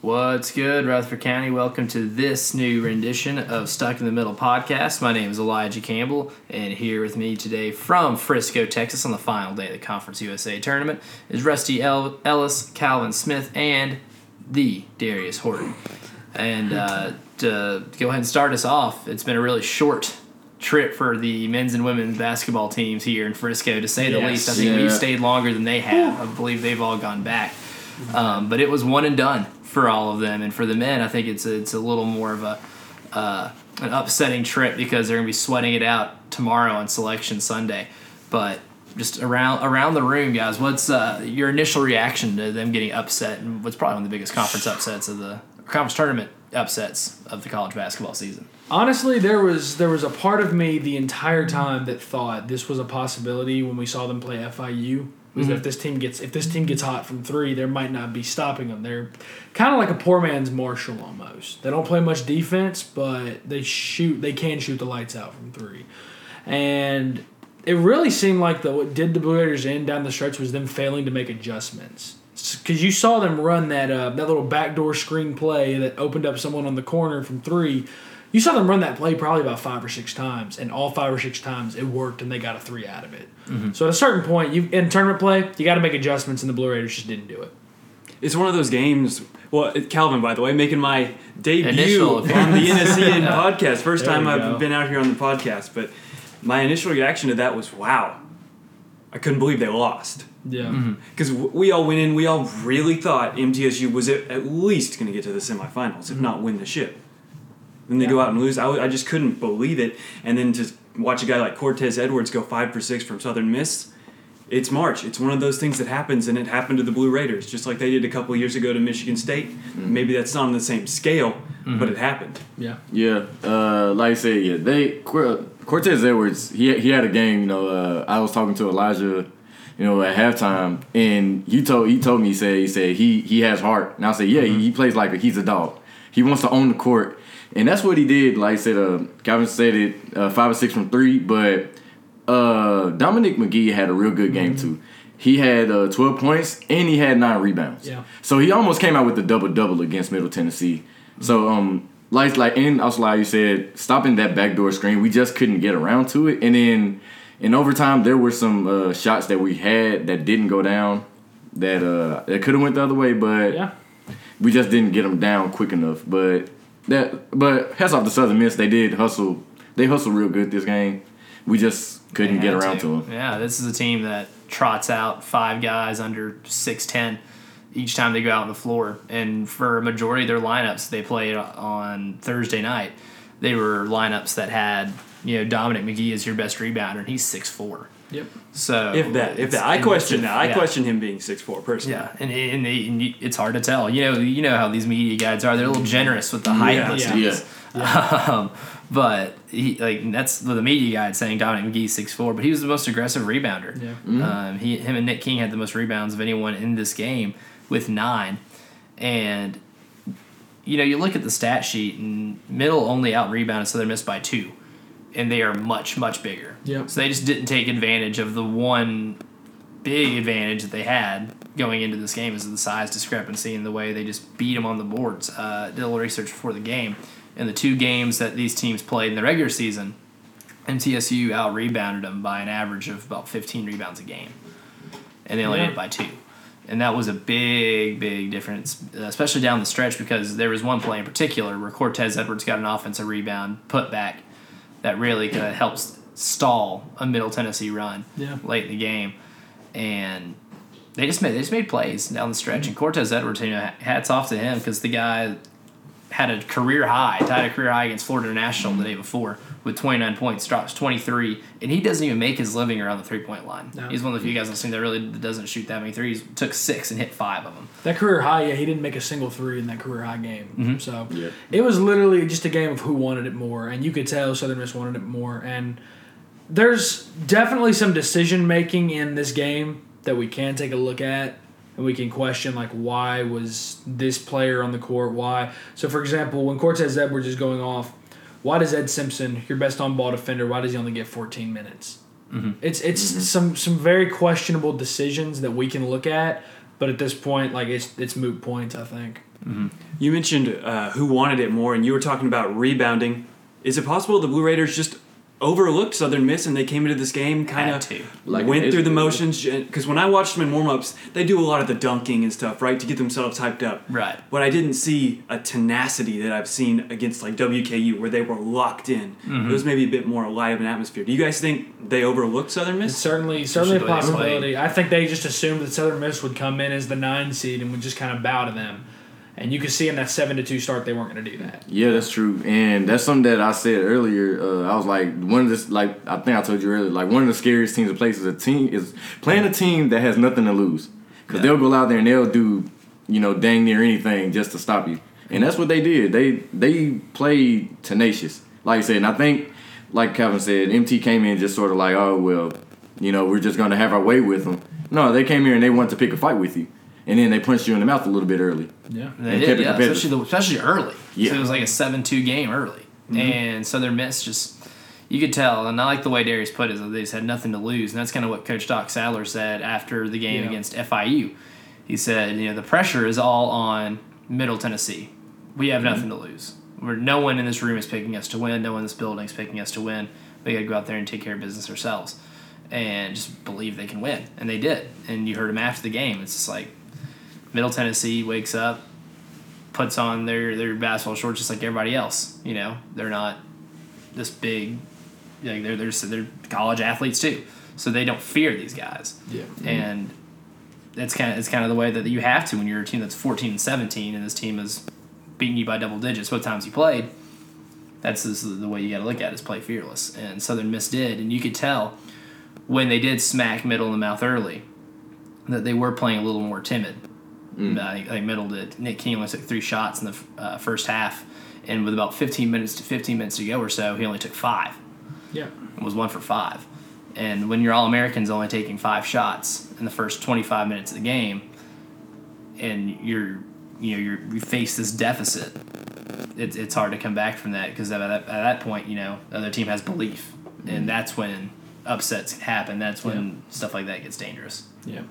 What's good, Rutherford County? Welcome to this new rendition of Stuck in the Middle podcast. My name is Elijah Campbell, and here with me today from Frisco, Texas, on the final day of the Conference USA tournament is Rusty El- Ellis, Calvin Smith, and the Darius Horton. And uh, to go ahead and start us off, it's been a really short trip for the men's and women's basketball teams here in Frisco, to say the Yes. least. I think Yeah. we've stayed longer than they have. I believe they've all gone back. Um, but it was one and done for all of them, and for the men, I think it's a, it's a little more of a uh, an upsetting trip because they're gonna be sweating it out tomorrow on Selection Sunday. But just around around the room, guys, what's uh, your initial reaction to them getting upset, and what's probably one of the biggest conference upsets of the conference tournament upsets of the college basketball season? Honestly, there was there was a part of me the entire time that thought this was a possibility when we saw them play FIU. Was that if this team gets if this team gets hot from three, there might not be stopping them. They're kind of like a poor man's Marshall almost. They don't play much defense, but they shoot. They can shoot the lights out from three, and it really seemed like the what did the Blue Raiders in down the stretch was them failing to make adjustments. Because you saw them run that uh, that little backdoor screen play that opened up someone on the corner from three. You saw them run that play probably about five or six times, and all five or six times it worked, and they got a three out of it. Mm-hmm. So at a certain point, you in tournament play, you got to make adjustments, and the Blue Raiders just didn't do it. It's one of those games. Well, Calvin, by the way, making my debut on the appearance. NSEN podcast. First There time I've go. been out here on the podcast, but my initial reaction to that was, "Wow, I couldn't believe they lost." Yeah, mm-hmm. Because we all went in, we all really thought MTSU was at at least going to get to the semifinals, if mm-hmm. not win the ship. Then they go out and lose. I, w- I just couldn't believe it. And then to watch a guy like Cortez Edwards go five for six from Southern Miss, it's March. It's one of those things that happens, and it happened to the Blue Raiders, just like they did a couple years ago to Michigan State. Maybe that's not on the same scale, but it happened. yeah, Yeah, uh, like I said, yeah, they Cortez Edwards. He he had a game. You know, uh, I was talking to Elijah, you know, at halftime, and he told he told me he said he said he he has heart, and I said yeah, he, he plays like a, he's a dog. He wants to own the court, and that's what he did. Like I said, uh, Calvin said it uh, five or six from three, but uh, Dominic Magee had a real good game too. He had uh, 12 points and he had nine rebounds. Yeah. So he almost came out with a double double against Middle Tennessee. So um, like like and also like you said, stopping that backdoor screen, we just couldn't get around to it. And then in overtime, there were some uh, shots that we had that didn't go down. That uh, that could have went the other way, but yeah. we just didn't get them down quick enough. But that but hats off to Southern Miss, they did hustle. They hustled real good this game. We just couldn't get around to them. Yeah, this is a team that trots out five guys under six ten each time they go out on the floor, and for a majority of their lineups they played on Thursday night, they were lineups that had you know Dominic Magee is your best rebounder, and he's six four. Yep. So If that, if that, I question that. I yeah. question him being six four personally. Yeah, and, and, and it's hard to tell. You know, you know how these media guys are. They're a little generous with the height Yeah. listings. Um, but he like that's the media guide saying Dominic Magee six four, but he was the most aggressive rebounder. Yeah. Um, he him and Nick King had the most rebounds of anyone in this game with nine, and you know you look at the stat sheet and middle only out rebounded Southern Miss by two, and they are much much bigger. Yep. So they just didn't take advantage of the one big advantage that they had going into this game is the size discrepancy and the way they just beat them on the boards. Uh, did a little research before the game, and the two games that these teams played in the regular season, MTSU out rebounded them by an average of about 15 rebounds a game, and they only Yeah. did it by two. And that was a big, big difference, especially down the stretch, because there was one play in particular where Cortez Edwards got an offensive rebound put back that really kind of helps stall a Middle Tennessee run Yeah. late in the game, and they just made they just made plays down the stretch. And Cortez Edwards, you know, hats off to him because the guy had a career high, tied a career high against Florida National the day before with 29 points, drops 23, and he doesn't even make his living around the three point line. No. He's one of the few guys I've seen that really doesn't shoot that many threes. Took six and hit five of them. That career high, yeah, he didn't make a single three in that career high game. Mm-hmm. So Yeah. it was literally just a game of who wanted it more, and you could tell Southern Miss wanted it more. And there's definitely some decision making in this game that we can take a look at, and we can question like why was this player on the court? Why? So for example, when Cortez Edwards is going off, why does Ed Simpson, your best on ball defender, why does he only get 14 minutes? Mm-hmm. It's it's mm-hmm. some some very questionable decisions that we can look at, but at this point, like it's it's moot points. I think. Mm-hmm. You mentioned uh, who wanted it more, and you were talking about rebounding. Is it possible the Blue Raiders just overlooked Southern Miss and they came into this game kind of. Like went through the motions? Because when I watched them in warm ups, they do a lot of the dunking and stuff, right, to get themselves hyped up. Right. But I didn't see a tenacity that I've seen against like WKU where they were locked in. Mm-hmm. It was maybe a bit more alive of an atmosphere. Do you guys think they overlooked Southern It's Miss? certainly certainly a the possibility. I think they just assumed that Southern Miss would come in as the nine seed and would just kind of bow to them. And you could see in that seven to two start they weren't going to do that. Yeah, that's true, and that's something that I said earlier. Uh, I was like, one of this, like I think I told you earlier, like one of the scariest teams to play is a team is playing a team that has nothing to lose, because Yeah. they'll go out there and they'll do, you know, dang near anything just to stop you, and that's what they did. They they played tenacious, like I said, and I think, like Kevin said, MT came in just sort of like, oh well, you know, we're just gonna have our way with them. No, they came here and they wanted to pick a fight with you, and then they punched you in the mouth a little bit early. Yeah. They did, yeah, especially the, especially early. Yeah. so it was like a seven-two game early, mm-hmm. and Southern Miss just you could tell, and I like the way Darius put it. that they just had nothing to lose, and that's kind of what Coach Doc Sadler said after the game Yeah. against FIU. He said, you know, the pressure is all on Middle Tennessee. We have mm-hmm. nothing to lose. We're, no one in this room is picking us to win. No one in this building is picking us to win. We got to go out there and take care of business ourselves, and just believe they can win, and they did. And you heard him after the game. It's just like Middle Tennessee wakes up, puts on their, their basketball shorts just like everybody else. You know, they're not this big, like they're they're they're college athletes too, so they don't fear these guys. Yeah. Mm-hmm. And it's kind of it's kind of the way that you have to when you're a team that's 14 and 17, and this team is beating you by double digits both times you played. That's just the way you got to look at it is play fearless, and Southern Miss did, and you could tell when they did smack Middle in the mouth early that they were playing a little more timid. Uh, I think Middle did. Nick King only took three shots in the uh, first half, and with about 15 minutes to 15 minutes to go or so, he only took five. Yeah. It was one for five. And when your All Americans only taking five shots in the first 25 minutes of the game, and you're you know you're, you face this deficit, it's it's hard to come back from that because at that, at that point you know the other team has belief, and that's when upsets happen. That's when stuff like that gets dangerous. Yeah,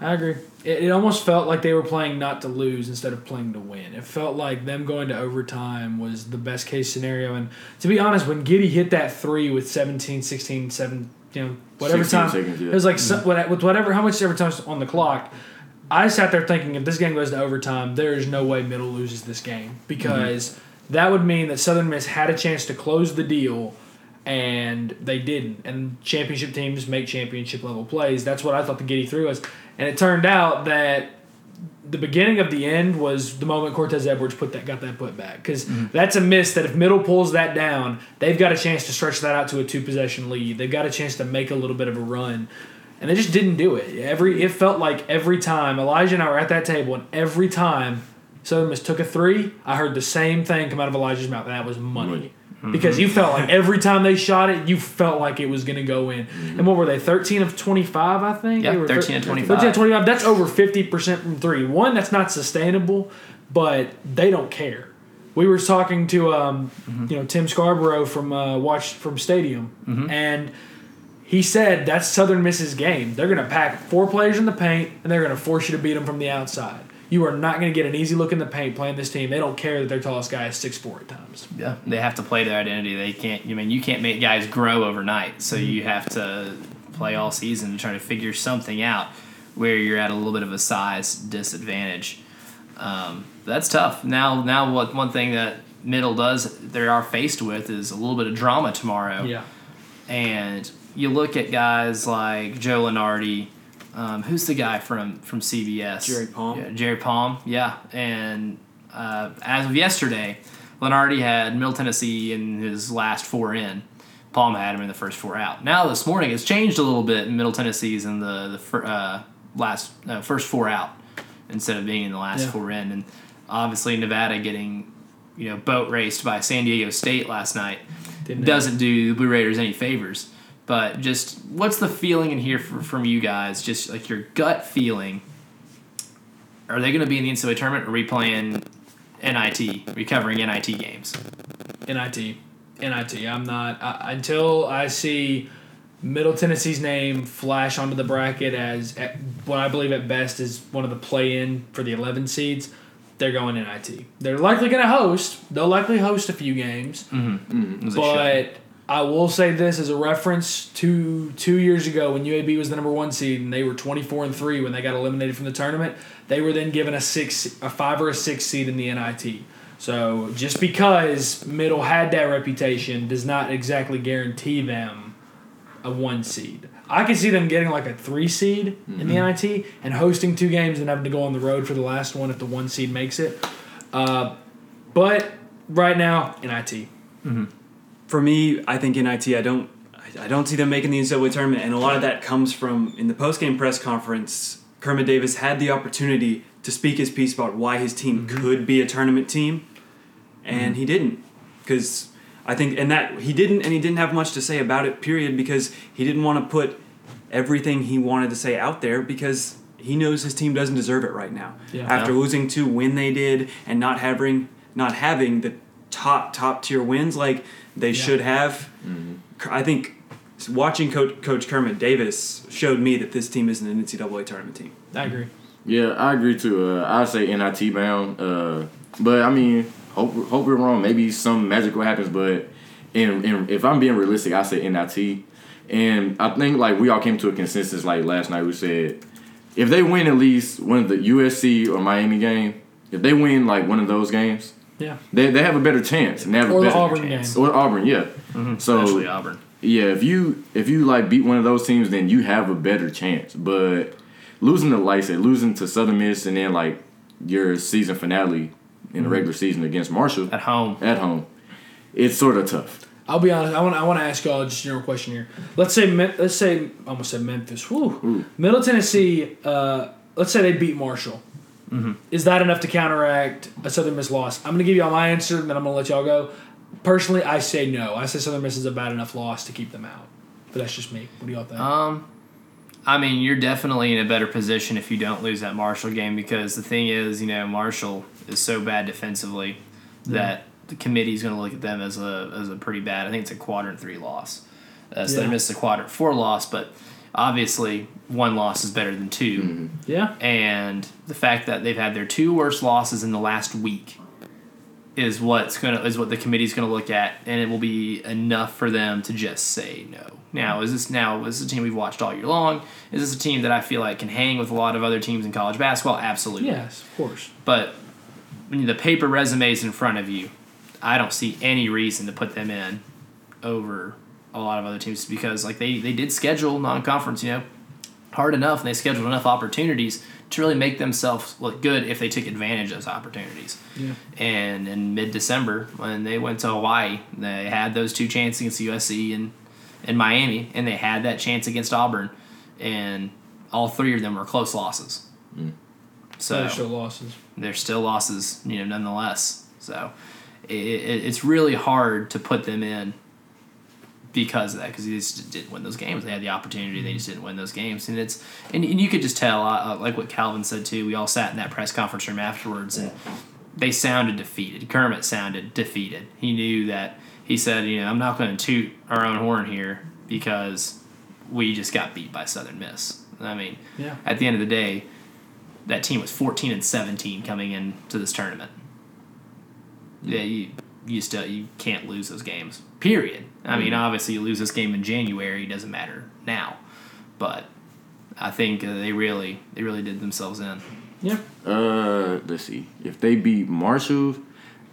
I agree. It, it almost felt like they were playing not to lose instead of playing to win. It felt like them going to overtime was the best case scenario. And to be honest, when Giddy hit that three with 17, 16, 7, you know, whatever time, seconds, yeah. it was like so, mm. what- with whatever, how much ever time's on the clock. I sat there thinking if this game goes to overtime, there is no way Middle loses this game because that would mean that Southern Miss had a chance to close the deal and they didn't. And championship teams make championship level plays. That's what I thought the Giddy three was. And it turned out that the beginning of the end was the moment Cortez Edwards put that got that put back because mm-hmm. that's a miss that if Middle pulls that down, they've got a chance to stretch that out to a two possession lead. They've got a chance to make a little bit of a run. And they just didn't do it. Every it felt like every time Elijah and I were at that table, and every time Southern Miss took a three, I heard the same thing come out of Elijah's mouth, and that was money. Money. Because you felt like every time they shot it, you felt like it was going to go in. And what were they? Thirteen of twenty-five, I think. Yeah, 13 of 25. 13 of twenty-five. That's over fifty percent from three. One, that's not sustainable, but they don't care. We were talking to um, you know Tim Scarborough from uh, Watch from Stadium, and he said that's Southern Miss's game. They're going to pack four players in the paint, and they're going to force you to beat them from the outside. You are not going to get an easy look in the paint playing this team. They don't care that their tallest guy is six four at times. Yeah, they have to play their identity. They can't. I mean, you can't make guys grow overnight. So you have to play all season to try to figure something out where you're at a little bit of a size disadvantage. Um, that's tough. Now, now what one thing that middle does they are faced with is a little bit of drama tomorrow. Yeah. And you look at guys like Joe Lunardi. Um, who's the guy from from CBS? Jerry Palm. Yeah, Jerry Palm. Yeah, and uh, as of yesterday, Lunardi had Middle Tennessee in his last four in. Palm had him in the first four out. Now this morning it's changed a little bit. Middle Tennessee's in the the fir- uh, last uh, first four out instead of being in the last Yeah. four in, and obviously Nevada getting you know boat raced by San Diego State last night Didn't doesn't do the Blue Raiders any favors. But just what's the feeling in here for, from you guys? Just like your gut feeling. Are they going to be in the NCAA tournament? Or are we playing NIT, recovering NIT games? NIT. NIT. I'm not I, until I see Middle Tennessee's name flash onto the bracket as at, what I believe at best is one of the play-in for the 11 seeds. they're going NIT. They're likely going to host. They'll likely host a few games. Mm-hmm. Mm-hmm. A shame. But I will say this as a reference to two years ago when UAB was the number one seed and they were twenty four and three when they got eliminated from the tournament. They were then given a six, a five or a six seed in the NIT. So just because Middle had that reputation does not exactly guarantee them a one seed. I could see them getting like a three seed in the NIT and hosting two games and having to go on the road for the last one if the one seed makes it. Uh, but right now, NIT. For me, I think NIT. I don't. I- don't see them making the NCAA tournament, and a lot of that comes from in the post game press conference. Kermit Davis had the opportunity to speak his piece about why his team mm-hmm. could be a tournament team, and mm-hmm. he didn't, because I think and that he didn't, and he didn't have much to say about it. Period, because he didn't want to put everything he wanted to say out there because he knows his team doesn't deserve it right now. Yeah. After losing to when they did and not having not having the top top tier wins like they should have. I think watching Coach, Coach Kermit Davis showed me that this team isn't an NCAA tournament team. I agree. Yeah, I agree too. Uh, I say NIT bound, uh, but I mean, hope hope we're wrong. Maybe some magical happens, but in, in if I'm being realistic, I say NIT, and I think like we all came to a consensus like last night. We said if they win at least one of the USC or Miami game, if they win like one of those games, Yeah. they, they have a better chance. And they have Or a the better Auburn chance. game. Or Auburn, yeah. So Especially Auburn. yeah, if you if you like beat one of those teams, then you have a better chance. But losing to like I said, losing to Southern Miss and then like your season finale in the regular season against Marshall At home. at home, it's sort of tough. I'll be honest. I want. I want to ask y'all just a general question here. Let's say. Let's say. I almost said Memphis. Whew. Middle Tennessee. Uh, let's say they beat Marshall. Is that enough to counteract a Southern Miss loss? I'm gonna give y'all my answer, and then I'm gonna let y'all go. Personally, I say no. I say Southern Miss is a bad enough loss to keep them out. But that's just me. What do y'all think? Um, I mean, you're definitely in a better position if you don't lose that Marshall game because the thing is, you know, Marshall is so bad defensively that the committee is going to look at them as a as a pretty bad. I think it's a quadrant three loss. Uh, so Yeah. they missed a quadrant four loss, but obviously one loss is better than 2 mm-hmm. yeah. and the fact that they've had their two worst losses in the last week is what's gonna is what the committee's gonna look at, and it will be enough for them to just say no. Now, is this now is this a team we've watched all year long? Is this a team that I feel like can hang with a lot of other teams in college basketball? Absolutely. Yes, of course. But when the paper resumes in front of you, I don't see any reason to put them in over a lot of other teams because like they, they did schedule non conference, you know, hard enough and they scheduled enough opportunities to really make themselves look good if they took advantage of those opportunities. Yeah. And in mid December, when they went to Hawaii, they had those two chances against USC and, and Miami, and they had that chance against Auburn, and all three of them were close losses. Mm. So They're still losses. they're still losses, you know, nonetheless. So it, it, it's really hard to put them in because of that, because they just didn't win those games. They had the opportunity, they just didn't win those games, and it's and, and you could just tell, uh, like what Calvin said too. We all sat in that press conference room afterwards, and they sounded defeated. Kermit sounded defeated. He knew that. He said, you know, I'm not going to toot our own horn here because we just got beat by Southern Miss. I mean, Yeah. at the end of the day, that team was 14 and 17 coming into this tournament. Yeah, you you still you can't lose those games. Period. I mean, obviously you lose this game in January, it doesn't matter now. But I think uh, they really they really did themselves in. Yeah. Uh, let's see. If they beat Marshall,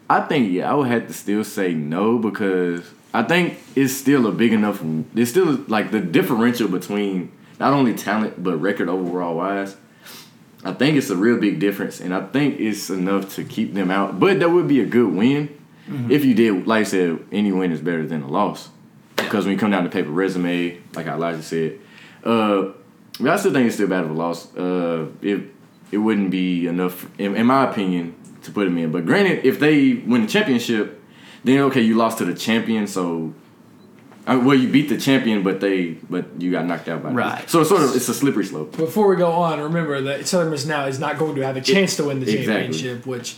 I think yeah, I would have to still say no because I think it's still a big enough. It's still like the differential between not only talent but record overall wise. I think it's a real big difference, and I think it's enough to keep them out. But that would be a good win if you did. Like I said, any win is better than a loss because when you come down to paper resume, like how Elijah said, uh, but I still think it's still bad of a loss. Uh, it it wouldn't be enough, in, in my opinion, to put them in. But granted, if they win the championship, then okay, you lost to the champion, so. Uh, well, you beat the champion, but they, but you got knocked out by. Right. So it's sort of, it's a slippery slope. Before we go on, remember that Southern Miss now is not going to have a chance to win the Exactly. championship, which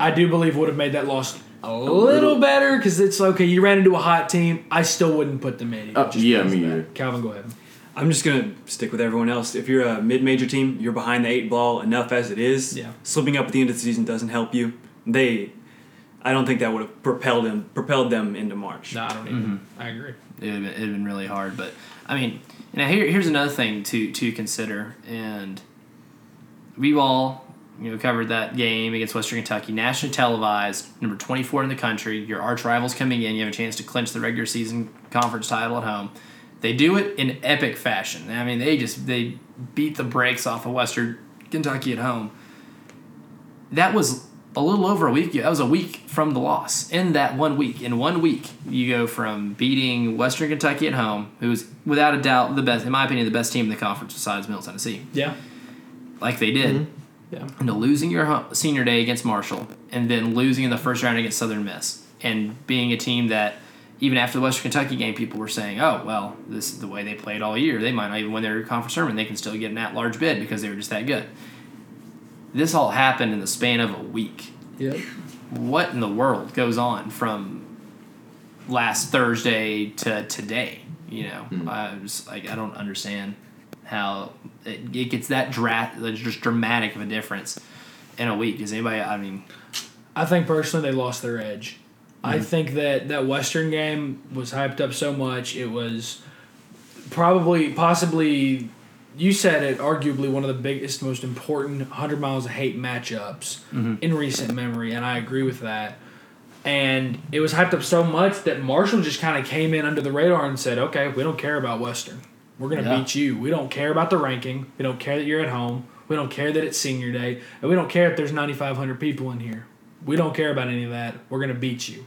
I do believe would have made that loss a little better because it's okay. You ran into a hot team. I still wouldn't put them in. Uh, just yeah, me of either. Calvin, go ahead. I'm just gonna stick with everyone else. If you're a mid-major team, you're behind the eight ball enough as it is. Yeah. Slipping up at the end of the season doesn't help you. They, I don't think that would have propelled them propelled them into March. No, I don't even. I agree. it would have been, it'd been really hard. But I mean, you know, here, here's another thing to to consider, and we've all you know covered that game against Western Kentucky, nationally televised, number 24 in the country. Your arch rivals coming in, you have a chance to clinch the regular season conference title at home. They do it in epic fashion. I mean, they just they beat the brakes off of Western Kentucky at home. That was a little over a week. That was a week from the loss. In that one week, in one week, you go from beating Western Kentucky at home, who was without a doubt the best, in my opinion, the best team in the conference besides Middle Tennessee, Yeah. like they did, mm-hmm. Yeah. into losing your senior day against Marshall, and then losing in the first round against Southern Miss, and being a team that. Even after the Western Kentucky game, people were saying, "Oh, well, this is the way they played all year. They might not even win their conference tournament. They can still get an at-large bid because they were just that good." This all happened in the span of a week Yep. what in the world goes on from last Thursday to today? You know, hmm. I was like, I don't understand how it, it gets that dra- just dramatic of a difference in a week. Does anybody? I mean, I think personally they lost their edge. I mm-hmm. think that that Western game was hyped up so much. It was probably, possibly, you said it, arguably one of the biggest, most important 100 miles of hate matchups mm-hmm. in recent memory, and I agree with that. And it was hyped up so much that Marshall just kind of came in under the radar and said, okay, we don't care about Western. We're going to Yeah. beat you. We don't care about the ranking. We don't care that you're at home. We don't care that it's senior day. And we don't care if there's 9,500 people in here. We don't care about any of that. We're going to beat you.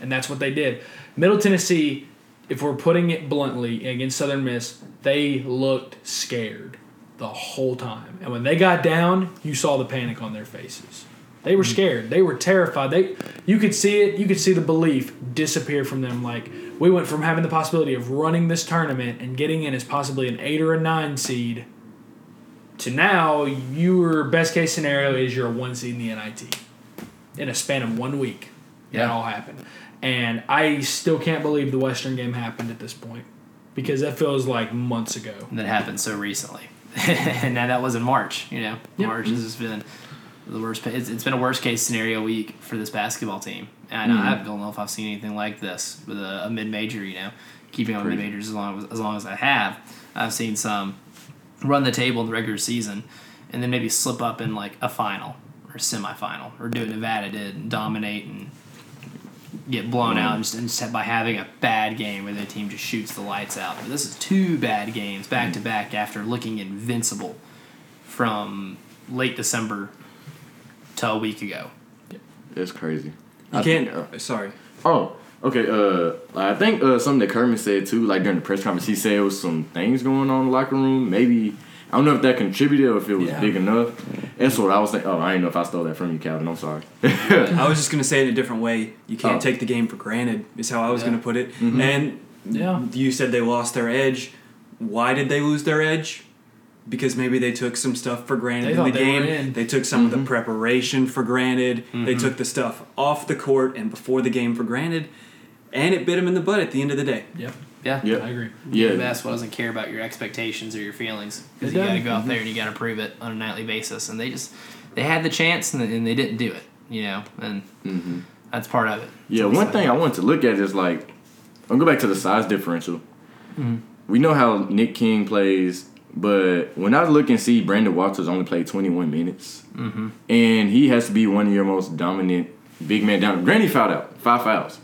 And that's what they did. Middle Tennessee, if we're putting it bluntly, against Southern Miss, they looked scared the whole time. And when they got down, you saw the panic on their faces. They were mm. scared. They were terrified. They you could see it, you could see the belief disappear from them. Like we went from having the possibility of running this tournament and getting in as possibly an eight or a nine seed to now your best case scenario is you're a one seed in the NIT in a span of one week. That all happened, and I still can't believe the Western game happened at this point because that feels like months ago. that happened so recently, and now that was in March. You know, Yep. March has just been the worst. It's, it's been a worst case scenario week for this basketball team, and hmm. I don't know if I've seen anything like this with a, a mid major. You know, keeping on mid majors as long as, as long as I have, I've seen some run the table in the regular season, and then maybe slip up in like a final or semifinal, or do what Nevada did and dominate and get blown out and just, and just by having a bad game where the team just shoots the lights out. But this is two bad games back to back after looking invincible from late December to a week ago. It's crazy. You I can't. think, uh, sorry. Oh, okay. Uh, I think uh, something that Kermit said too, like during the press conference, he said it was some things going on in the locker room. Maybe I don't know if that contributed or if it was Yeah. big enough. That's what I was thinking. Oh, I didn't know if I stole that from you, Calvin. I'm sorry. I was just gonna say it in a different way. You can't Oh. take the game for granted. Is how I was Yeah. gonna put it. And Yeah. you said they lost their edge. Why did they lose their edge? Because maybe they took some stuff for granted They in the thought they were game. in. They took some of the mm-hmm. preparation for granted. They mm-hmm. took the stuff off the court and before the game for granted, and it bit them in the butt at the end of the day. Yep, Yeah. Yeah. I agree. Yeah. Yeah. Basketball doesn't care about your expectations or your feelings because you got to doesn't. go out mm-hmm. there and you got to prove it on a nightly basis. And they just they had the chance and, and they didn't do it. You know, and that's part of it. Yeah, one like- thing I wanted to look at is like, I'll go back to the size differential. We know how Nick King plays, but when I look and see Brandon Walters only played 21 minutes, mm-hmm. and he has to be one of your most dominant big man down. Granny fouled out, five fouls.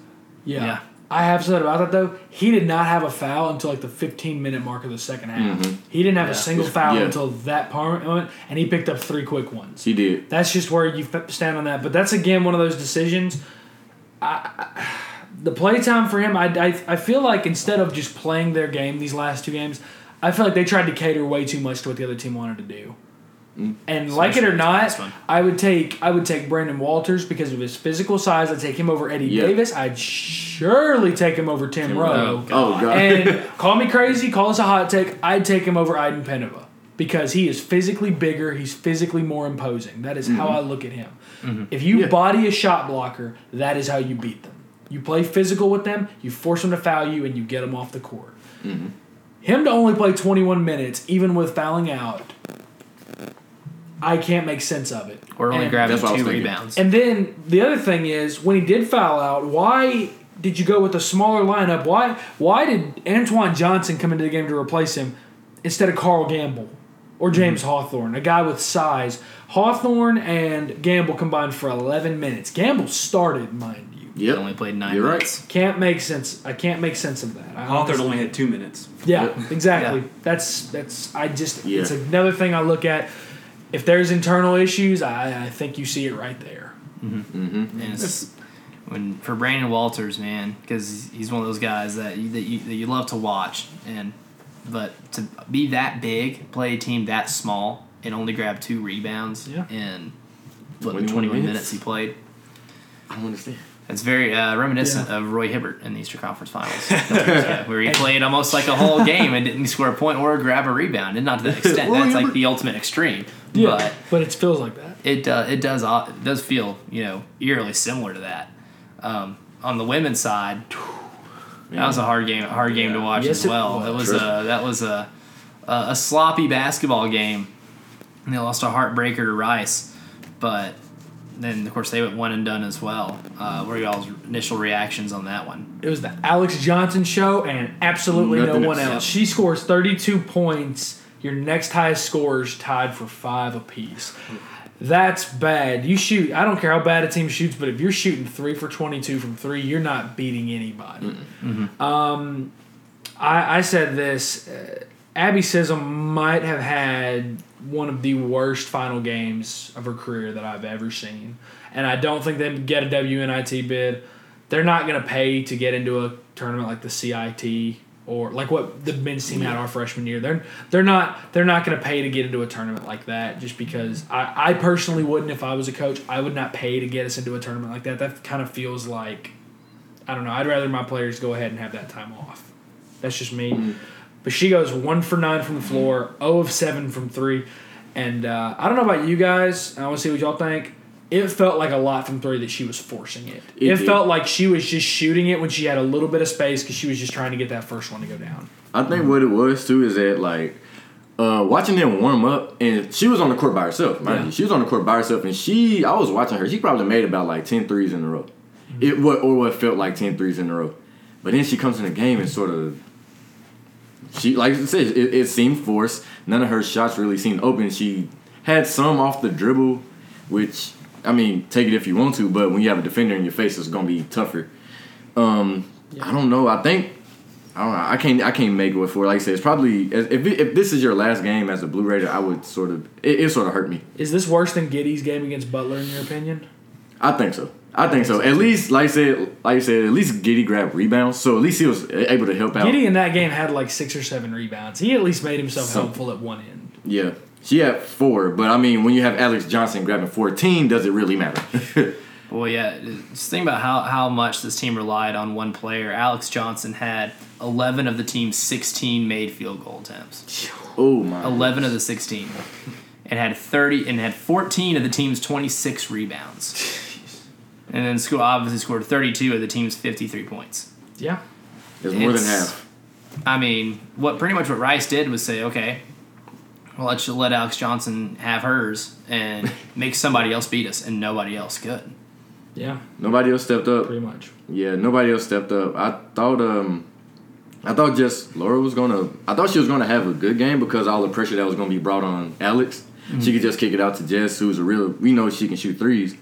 Yeah. Yeah. I have said about that though. He did not have a foul until like the 15 minute mark of the second half. Mm-hmm. He didn't have Yeah. a single foul Yeah. until that part moment, and he picked up three quick ones. He did. That's just where you stand on that. But that's again one of those decisions. I, I, the playtime for him, I, I, I feel like instead of just playing their game these last two games, I feel like they tried to cater way too much to what the other team wanted to do. Mm. And like it or not. I would take I would take Brandon Walters because of his physical size. I'd take him over Eddie Yeah. Davis. I'd surely take him over Tim, Tim Rowe. Rowe. Oh god. And call me crazy, call us a hot take. I'd take him over Iden Penova because he is physically bigger. He's physically more imposing. That is how mm-hmm. I look at him. Mm-hmm. If you Yeah. body a shot blocker, that is how you beat them. You play physical with them, you force them to foul you, and you get them off the court. Mm-hmm. Him to only play 21 minutes, even with fouling out, I can't make sense of it. We're only And- grabbing That's what I was two thinking. rebounds. And then the other thing is, when he did foul out, why did you go with a smaller lineup? Why why did Antwain Johnson come into the game to replace him instead of Karl Gamble or mm-hmm. James Hawthorne, a guy with size? Hawthorne and Gamble combined for 11 minutes. Gamble started, mind you. He only played 9 You're right. minutes. Can't make sense. I can't make sense of that. I Hawthorne honestly- only had two minutes. Yeah, Yep. exactly. Yeah. That's that's. I just. Yeah. It's another thing I look at. If there's internal issues, I, I think you see it right there. Mm-hmm. And it's when for Brandon Walters, man, because he's one of those guys that you, that you that you love to watch, and but to be that big, play a team that small, and only grab two rebounds Yeah. in what 21 twenty one minutes. minutes he played. I don't understand. It's very uh, reminiscent Yeah. of Roy Hibbert in the Eastern Conference Finals, Yeah, where he played almost like a whole game and didn't score a point or grab a rebound, and not to that extent. Roy That's like the ultimate extreme. Yeah, But but it feels like that. it uh, it does uh, it does feel you know eerily similar to that. Um, on the women's side, that was a hard game hard game to watch Yes, as it well. was. It was a that was a a, a sloppy basketball game. And they lost a heartbreaker to Rice, but then of course they went one and done as well. Uh, what are y'all's initial reactions on that one? It was the Alex Johnson show and absolutely Nothing no one else. else. She scores 32 points. Your next highest scorers tied for five apiece. That's bad. You shoot. I don't care how bad a team shoots, but if you're shooting three for 22 from three, you're not beating anybody. Um, I, I said this. Uh, Abby Sism might have had one of the worst final games of her career that I've ever seen. And I don't think they get a WNIT bid. They're not going to pay to get into a tournament like the CIT or like what the men's team had our freshman year. They're they're not they're not going to pay to get into a tournament like that just because I, I personally wouldn't if I was a coach. I would not pay to get us into a tournament like that. That kind of feels like I don't know. I'd rather my players go ahead and have that time off. That's just me. Mm-hmm. But she goes one for nine from the floor, 0 of seven from three, and uh, I don't know about you guys. I want to see what y'all think. It felt like a lot from three that she was forcing it. It, It felt like she was just shooting it when she had a little bit of space because she was just trying to get that first one to go down. I think what it was too is that like uh, watching them warm up, and she was on the court by herself. Mind Yeah. you, she was on the court by herself, and she I was watching her. She probably made about like 10 threes in a row. It what or what felt like 10 threes in a row, but then she comes in the game and sort of. She like I said, it, it seemed forced. None of her shots really seemed open. She had some off the dribble, which I mean, take it if you want to, but when you have a defender in your face, it's gonna be tougher. Um, I don't know. I think I don't know. I can't. I can't make it for. Like I said, it's probably if if this is your last game as a Blue Raider, I would sort of it, it sort of hurt me. Is this worse than Giddy's game against Butler in your opinion? I think so. I think so. At least, like I said, like I said, at least Giddy grabbed rebounds, so at least he was able to help out. Giddy in that game had like six or seven rebounds. He at least made himself Some- helpful at one end. Yeah, she had four, but I mean, when you have Alex Johnson grabbing fourteen, does it really matter? Well, yeah. Just think about how, how much this team relied on one player. Alex Johnson had 11 of the team's 16 made field goal attempts. oh my! 11 of the 16. And had 30 and had 14 of the team's 26 rebounds. And then school obviously scored 32 of the team's 53 points. Yeah. It's more than half. I mean, what pretty much what Rice did was say, okay, well, let's let Alex Johnson have hers and make somebody else beat us, and nobody else could. Yeah. Nobody else stepped up. Pretty much. Yeah, nobody else stepped up. I thought um I thought Jess Louro was gonna I thought she was gonna have a good game because all the pressure that was gonna be brought on Alex. She could just kick it out to Jess, who's a real we know she can shoot threes.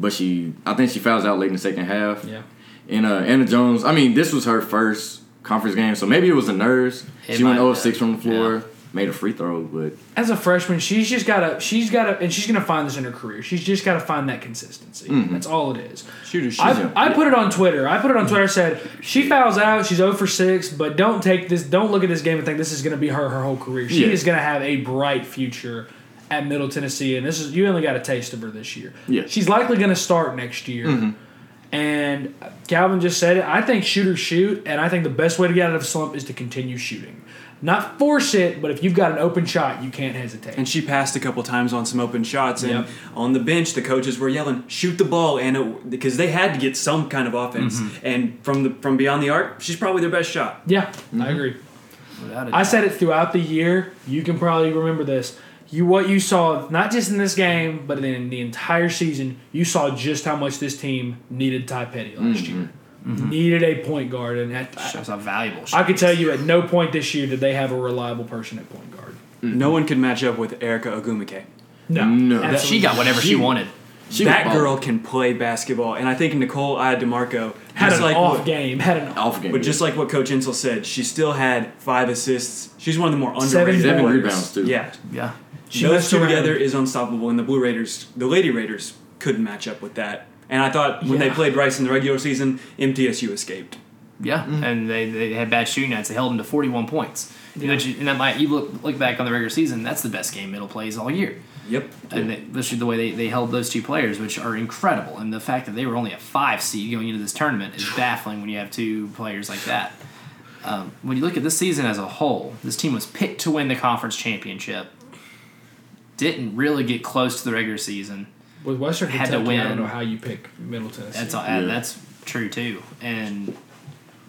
But she I think she fouls out late in the second half. Yeah. And uh Anna Jones, I mean, this was her first conference game, so maybe it was the nerves. It she went 0 have. 6 from the floor, Yeah. made a free throw, but As a freshman, she's just gotta she's gotta and she's gonna find this in her career. She's just gotta find that consistency. That's all it is. Shooter, she's I, a- I put it on Twitter. I put it on Twitter. I said she fouls out. She's 0 for six, but don't take this. Don't look at this game and think this is going to be her her whole career. She Yeah. is going to have a bright future at Middle Tennessee, and this is you only got a taste of her this year. Yeah. she's likely going to start next year. And Calvin just said it. I think shooters shoot, and I think the best way to get out of a slump is to continue shooting. Not force it, but if you've got an open shot, you can't hesitate. and she passed a couple times on some open shots. And Yep. on the bench, the coaches were yelling, "Shoot the ball!" And because they had to get some kind of offense. Mm-hmm. And from the from beyond the arc, she's probably their best shot. yeah, I agree. Without a I doubt. said it throughout the year. You can probably remember this. You what you saw not just in this game, but in the entire season. You saw just how much this team needed Ty Petty last mm-hmm. year. Mm-hmm. Needed a point guard, and at, shows how valuable. She I could tell you at no point this year did they have a reliable person at point guard. Mm-hmm. No one could match up with Erica Ogwumike. No, No. That- she got whatever she, She- wanted. She that girl can play basketball, and I think Nicole DeMarco had an like off what, game. Had an off game. But just like what Coach Insell said, she still had five assists. She's one of the more underrated Seven players. rebounds, too. Yeah, Yeah. She those two around. together is unstoppable, and the Blue Raiders, the Lady Raiders, couldn't match up with that. And I thought when they played Rice in the regular season, MTSU escaped. Yeah, and they, they had bad shooting nights. They held them to 41 points. You and that might you look look back on the regular season. That's the best game Middle plays all year. Yep. And they, especially the way they, they held those two players, which are incredible. And the fact that they were only a five seed going into this tournament is baffling when you have two players like that. Um, when you look at this season as a whole, this team was picked to win the conference championship. Didn't really get close to the regular season. with Western Had to Kentucky. I win. don't know how you pick Middle Tennessee. That's all, Yeah. that's true too. And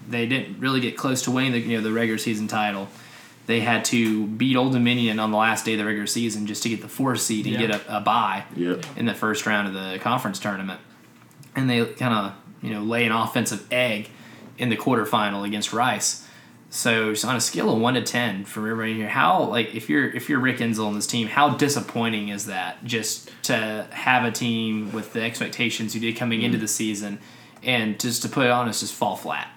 they didn't really get close to winning the you know the regular season title. They had to beat Old Dominion on the last day of the regular season just to get the fourth seed and Yeah. get a, a bye Yep. in the first round of the conference tournament. And they kind of you know lay an offensive egg in the quarterfinal against Rice. So, so on a scale of one to ten from everybody here, how like if you're if you're Rick Insell on this team, how disappointing is that just to have a team with the expectations you did coming into mm. the season, and just to put it honest, just fall flat.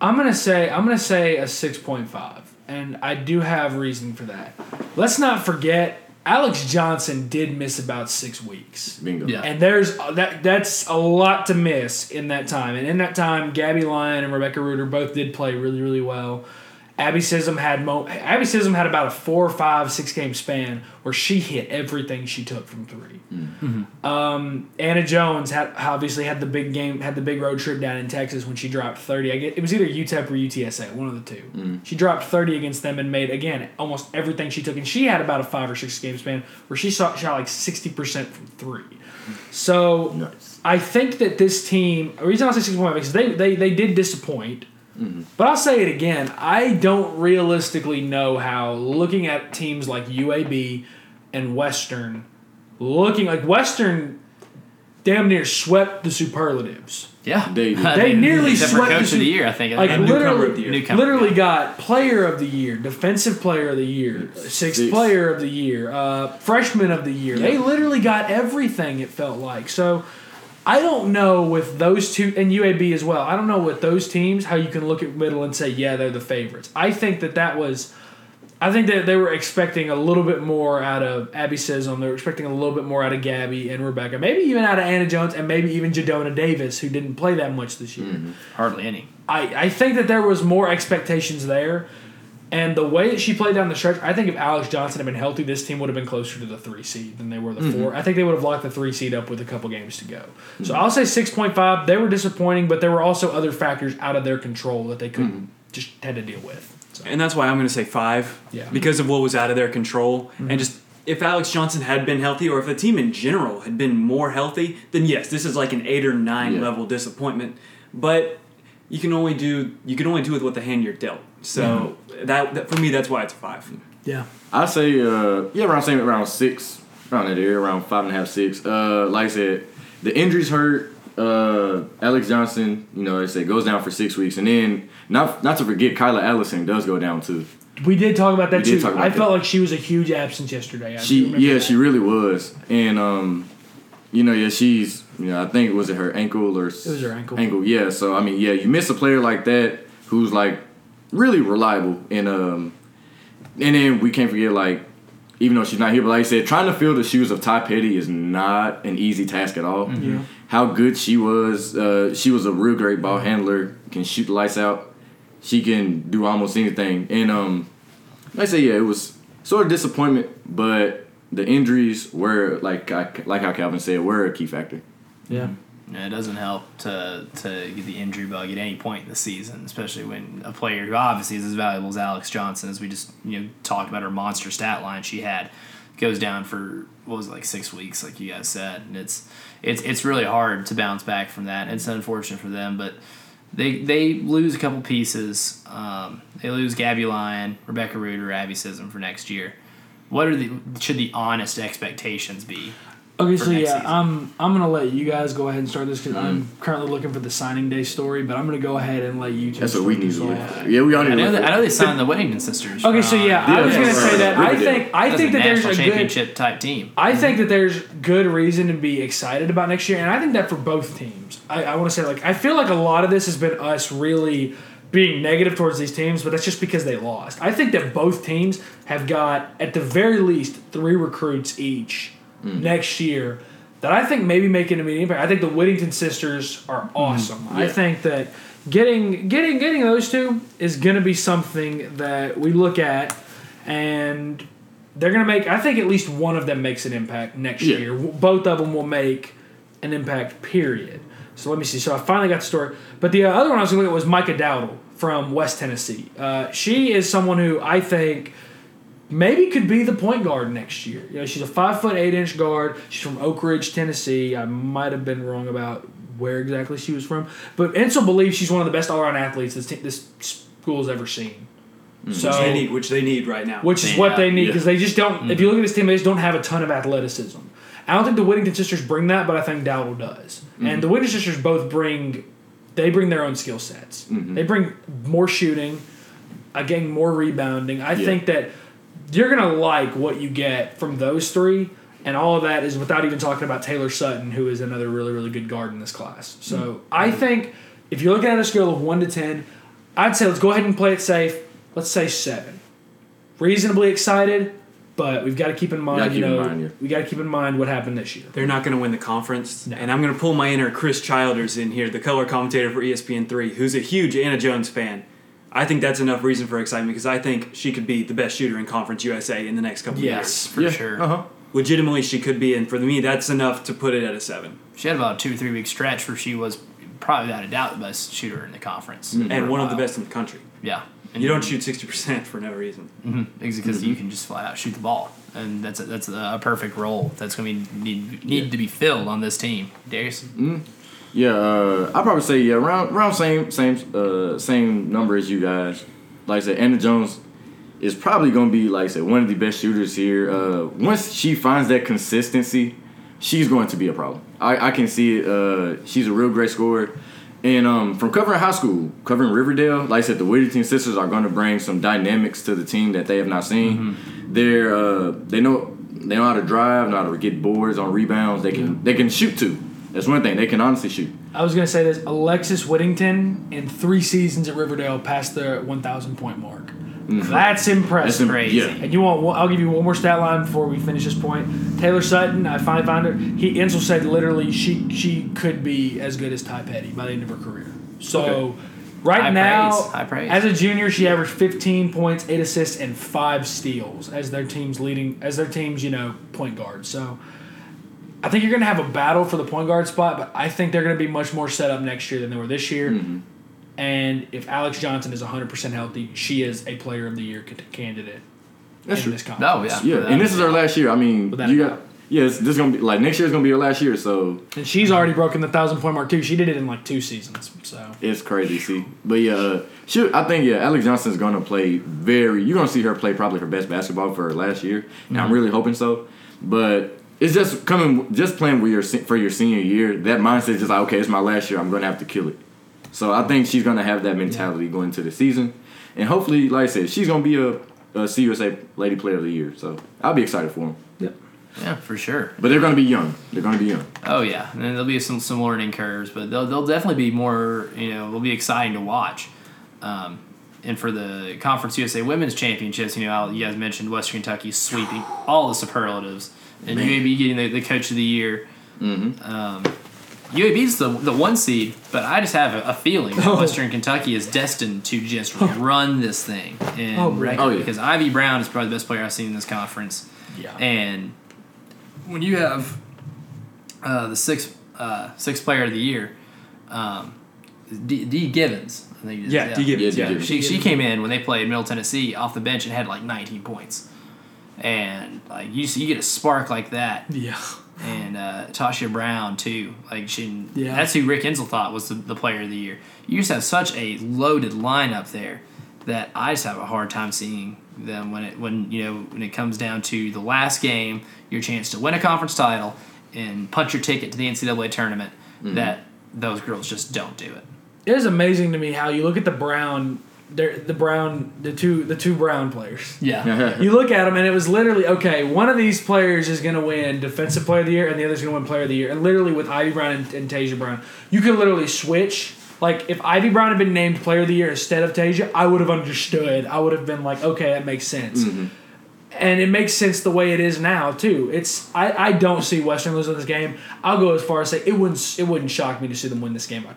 I'm gonna say I'm gonna say a six point five, and I do have reason for that. Let's not forget Alex Johnson did miss about six weeks. Bingo. Yeah. And there's uh, that. That's a lot to miss in that time. And in that time, Gabby Lyon and Rebecca Reuter both did play really, really well. Abby Sism had mo- Abby Sism had about a four, five, six game span where she hit everything she took from 3 Um, Anna Jones had obviously had the big game, had the big road trip down in Texas when she dropped thirty. I get it was either UTEP or UTSA, one of the 2 She dropped thirty against them and made again almost everything she took, and she had about a five or six game span where she shot, shot like sixty percent from three. So Nice. I think that this team. The reason I say six point because they, they they did disappoint. But I'll say it again. I don't realistically know how looking at teams like UAB and Western, looking like Western, damn near swept the superlatives. Yeah, They did. I They mean, nearly swept coach the of the year. I think Like And newcomer literally, of the year. Newcomer, literally yeah. got player of the year, defensive player of the year, sixth Six. player of the year, uh, freshman of the year. They literally got everything. It felt like so. I don't know with those two and UAB as well. I don't know with those teams how you can look at middle and say yeah they're the favorites. I think that that was. I think that they were expecting a little bit more out of Abby Sism. Um, they were expecting a little bit more out of Gabby and Rebecca. Maybe even out of Anna Jones and maybe even Jadona Davis, who didn't play that much this year. Mm-hmm. hardly any. I, I think that there was more expectations there. And the way that she played down the stretch, I think if Alex Johnson had been healthy, this team would have been closer to the three seed than they were the mm-hmm. four. I think they would have locked the three seed up with a couple games to go. So I'll say 6.5. They were disappointing, but there were also other factors out of their control that they couldn't mm-hmm. just had to deal with. So, And that's why I'm going to say five. Yeah. Because of what was out of their control. Mm-hmm. And just if Alex Johnson had been healthy or if the team in general had been more healthy, then yes, this is like an eight or nine Yeah. level disappointment. But you can only do you can only do with what the hand you're dealt. So that, that for me that's why it's a five. yeah. I say uh yeah around same around six around that area around five and a half six. Uh like I said, the injuries hurt. Uh, Alex Johnson, you know, I said goes down for six weeks, and then not not to forget Kyla Allison does go down too. We did talk about that We did too. talk about I that. felt like she was a huge absence yesterday. I She yeah, that. she really was, and um, you know yeah she's you know I think was it her ankle or it was her ankle. ankle yeah. So I mean yeah, you miss a player like that who's like really reliable, and um, and then we can't forget like even though she's not here, but like I said, trying to fill the shoes of Ty Petty is not an easy task at all. Yeah. How good she was, uh, she was a real great ball handler. Can shoot the lights out. She can do almost anything. And um, like I say, yeah, it was sort of disappointment, but the injuries were like I, like how Calvin said were a key factor. Yeah. Yeah, it doesn't help to to get the injury bug at any point in the season, especially when a player who obviously is as valuable as Alex Johnson, as we just you know talked about her monster stat line she had, goes down for what was it, like six weeks, like you guys said, and it's it's it's really hard to bounce back from that. It's unfortunate for them, but they they lose a couple pieces. Um, they lose Gabby Lyon, Rebecca Reuter, Abby Sism for next year. What are the should the honest expectations be? Okay, so yeah, season. I'm I'm gonna let you guys go ahead and start this because I'm mm-hmm. currently looking for the signing day story, but I'm gonna go ahead and let you two. That's what we need to look off. for. Yeah, we all I need to know, look that, I know they signed the Whittington sisters. Okay, so um, yeah, I was gonna say that. I think I think that there's a good. championship type team. I mm-hmm. think that there's good reason to be excited about next year, and I think that for both teams. I, I want to say like I feel like a lot of this has been us really being negative towards these teams, but that's just because they lost. I think that both teams have got at the very least three recruits each next year that I think maybe make an immediate impact. I think the Whittington sisters are awesome. I Yeah. think that getting getting getting those two is going to be something that we look at and they're going to make I think at least one of them makes an impact next Yeah. year. Both of them will make an impact period. So let me see. So I finally got the story. But the uh, other one I was going to look at was Micah Dowdle from West Tennessee. Uh, she is someone who I think maybe could be the point guard next year. You know, she's a five foot eight inch guard. She's from Oak Ridge, Tennessee. I might have been wrong about where exactly she was from, but Insell believes she's one of the best all around athletes this, t- this school's ever seen. Hmm. So which they need, which they need right now. which is Yeah. what they need Yeah. because they just don't. If you look at this team, they just don't have a ton of athleticism. I don't think the Whittington sisters bring that, but I think Dowdle does. Hmm. And the Whittington sisters both bring, they bring their own skill sets. Mm-hmm. They bring more shooting, again more rebounding. I Yeah. think that you're gonna like what you get from those three, and all of that is without even talking about Taylor Sutton, who is another really really good guard in this class. So mm-hmm. I think if you're looking at a scale of one to ten, I'd say let's go ahead and play it safe. Let's say seven. Reasonably excited, but we've got to keep in mind, you know, mind, we got to keep in mind what happened this year. They're not going to win the conference, No. and I'm going to pull my inner Chris Childers in here, the color commentator for ESPN three, who's a huge Anna Jones fan. I think that's enough reason for excitement because I think she could be the best shooter in Conference USA in the next couple Yes. of for yeah. sure. Uh huh. Legitimately, she could be, and for me, that's enough to put it at a seven. She had about a two or three week stretch where she was probably without a doubt the best shooter in the conference, for a and one of the best in the country. Yeah, and You don't shoot sixty percent for no reason. because Mm-hmm. you can just flat out shoot the ball, and that's a, that's a, perfect role that's going to be need, need to be filled on this team. Darius, Yeah, uh, I probably say yeah, around around same same uh, same number as you guys. Like I said, Anna Jones is probably gonna be like I said one of the best shooters here. Uh, once she finds that consistency, she's going to be a problem. I, I can see it. Uh, she's a real great scorer. And um, from covering high school, covering Riverdale, like I said, the Whittington sisters are going to bring some dynamics to the team that they have not seen. They're uh, they know they know how to drive, know how to get boards on rebounds. They can they can shoot too. That's one thing they can honestly shoot. I was gonna say this: Alexis Whittington in three seasons at Riverdale passed the 1,000 point mark. Mm-hmm. That's That's impressive. That's crazy. Yeah. And you want? I'll give you one more stat line before we finish this point. Taylor Sutton, I finally found her. He Insell said literally she she could be as good as Ty Petty by the end of her career. So Okay. right High now, praise, high praise. as a junior, she averaged 15 points, eight assists, and five steals as their team's leading as their team's you know point guard. So. I think you're going to have a battle for the point guard spot, but I think they're going to be much more set up next year than they were this year. Mm-hmm. And if Alex Johnson is 100% healthy, she is a player of the year candidate That's in true. this conference. Oh, yeah. Yeah, and this is her last year. I mean, you got doubt. yeah. This, this is gonna be like next year is gonna be her last year, so And she's already broken the 1,000 point mark, too. She did it in like two seasons. So, it's crazy. See, but yeah, uh, she. I think yeah, Alex Johnson's gonna play very. You're gonna see her play probably her best basketball for her last year, and I'm really hoping so. But it's just coming, just playing with your for your senior year. That mindset is just like okay, it's my last year. I'm gonna have to kill it. So I think she's gonna have that mentality going into the season, and hopefully, like I said, she's gonna be a, a CUSA Lady Player of the Year. So I'll be excited for them. yep. yeah, for sure. But they're gonna be young. They're gonna be young. Oh yeah, and then there'll be some some learning curves, but they'll they'll definitely be more. You know, they'll be exciting to watch. Um, and for the Conference USA Women's Championships, you know, you guys mentioned Western Kentucky sweeping all the superlatives, and Man. UAB getting the, the Coach of the Year. Mm-hmm. Um, UAB's the the one seed, but I just have a, a feeling that Oh. Western Kentucky is destined to just run this thing and Oh, wreck oh, yeah. because Ivy Brown is probably the best player I've seen in this conference. Yeah. And when you have uh, the sixth uh, sixth player of the year, um, D, Dee Givens, I think. it is, Yeah, Dee Givens, Yeah, yeah. Dee Givens. She she came in when they played Middle Tennessee off the bench and had like 19 points, and like you you get a spark like that, Yeah. and and uh, Tashia Brown too. Like she, Yeah. that's who Rick Insell thought was the, the player of the year. You just have such a loaded lineup there that I just have a hard time seeing them when it when you know when it comes down to the last game, your chance to win a conference title and punch your ticket to the NCAA tournament. That those girls just don't do it. It is amazing to me how you look at the Brown, they're- the Brown, the two, the two Brown players. Yeah, You look at them, and it was literally okay. One of these players is going to win Defensive Player of the Year, and the other's going to win Player of the Year. And literally, with Ivy Brown and, and Tashia Brown, you could literally switch. Like if Ivy Brown had been named Player of the Year instead of Tashia, I would have understood. I would have been like, okay, that makes sense. Mm-hmm. And it makes sense the way it is now too. It's I, I don't see Western losing this game. I'll go as far as say it wouldn't it wouldn't shock me to see them win this game by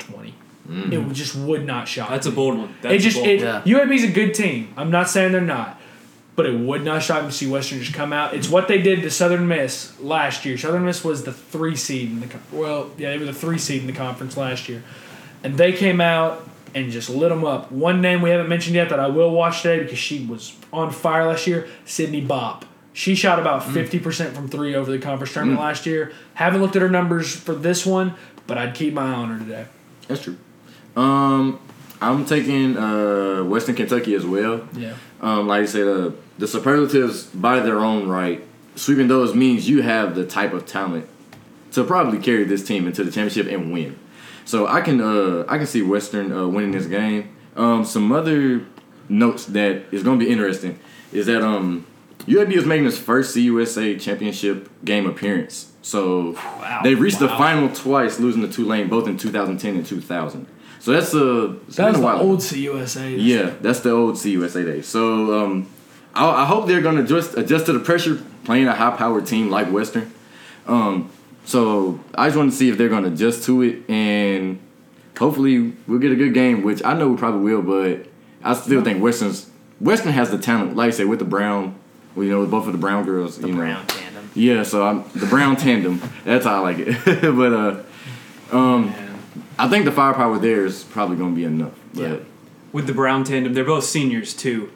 20 It just would not shock. That's a bold one. That's It just a bold it, Yeah. UAB's a good team. I'm not saying they're not, but it would not shock me to see Western just come out. It's what they did to Southern Miss last year. Southern Miss was the three seed in the well, yeah, they were the three seed in the conference last year, and they came out and just lit them up. One name we haven't mentioned yet that I will watch today because she was on fire last year. Sydney Bop. She shot about Mm. fifty percent from three over the conference tournament last year. Haven't looked at her numbers for this one, but I'd keep my eye on her today. That's true. Um, I'm taking uh, Western Kentucky as well. Yeah. Um, like I said, uh, the superlatives by their own right, sweeping those means you have the type of talent to probably carry this team into the championship and win. So I can uh, I can see Western uh, winning this game. Um, some other notes that is going to be interesting is that um, UAB is making its first CUSA championship game appearance. So Wow. they reached the final twice, losing to Tulane both in 2010 and 2000. So that's a it's That been a the while. old CUSA. Yeah, that's the old CUSA days. So um, I, I hope they're going to adjust adjust to the pressure playing a high powered team like Western. Um, so I just want to see if they're going to adjust to it, and hopefully we'll get a good game. Which I know we probably will, but I still think Western's Western has the talent. Like I said, with the Brown, well, you know, with both of the Brown girls, the you know. Brown tandem. Yeah, so I'm the Brown tandem. That's how I like it. but uh, um, I think the firepower there is probably going to be enough. But, Yeah. with the Brown tandem. They're both seniors too.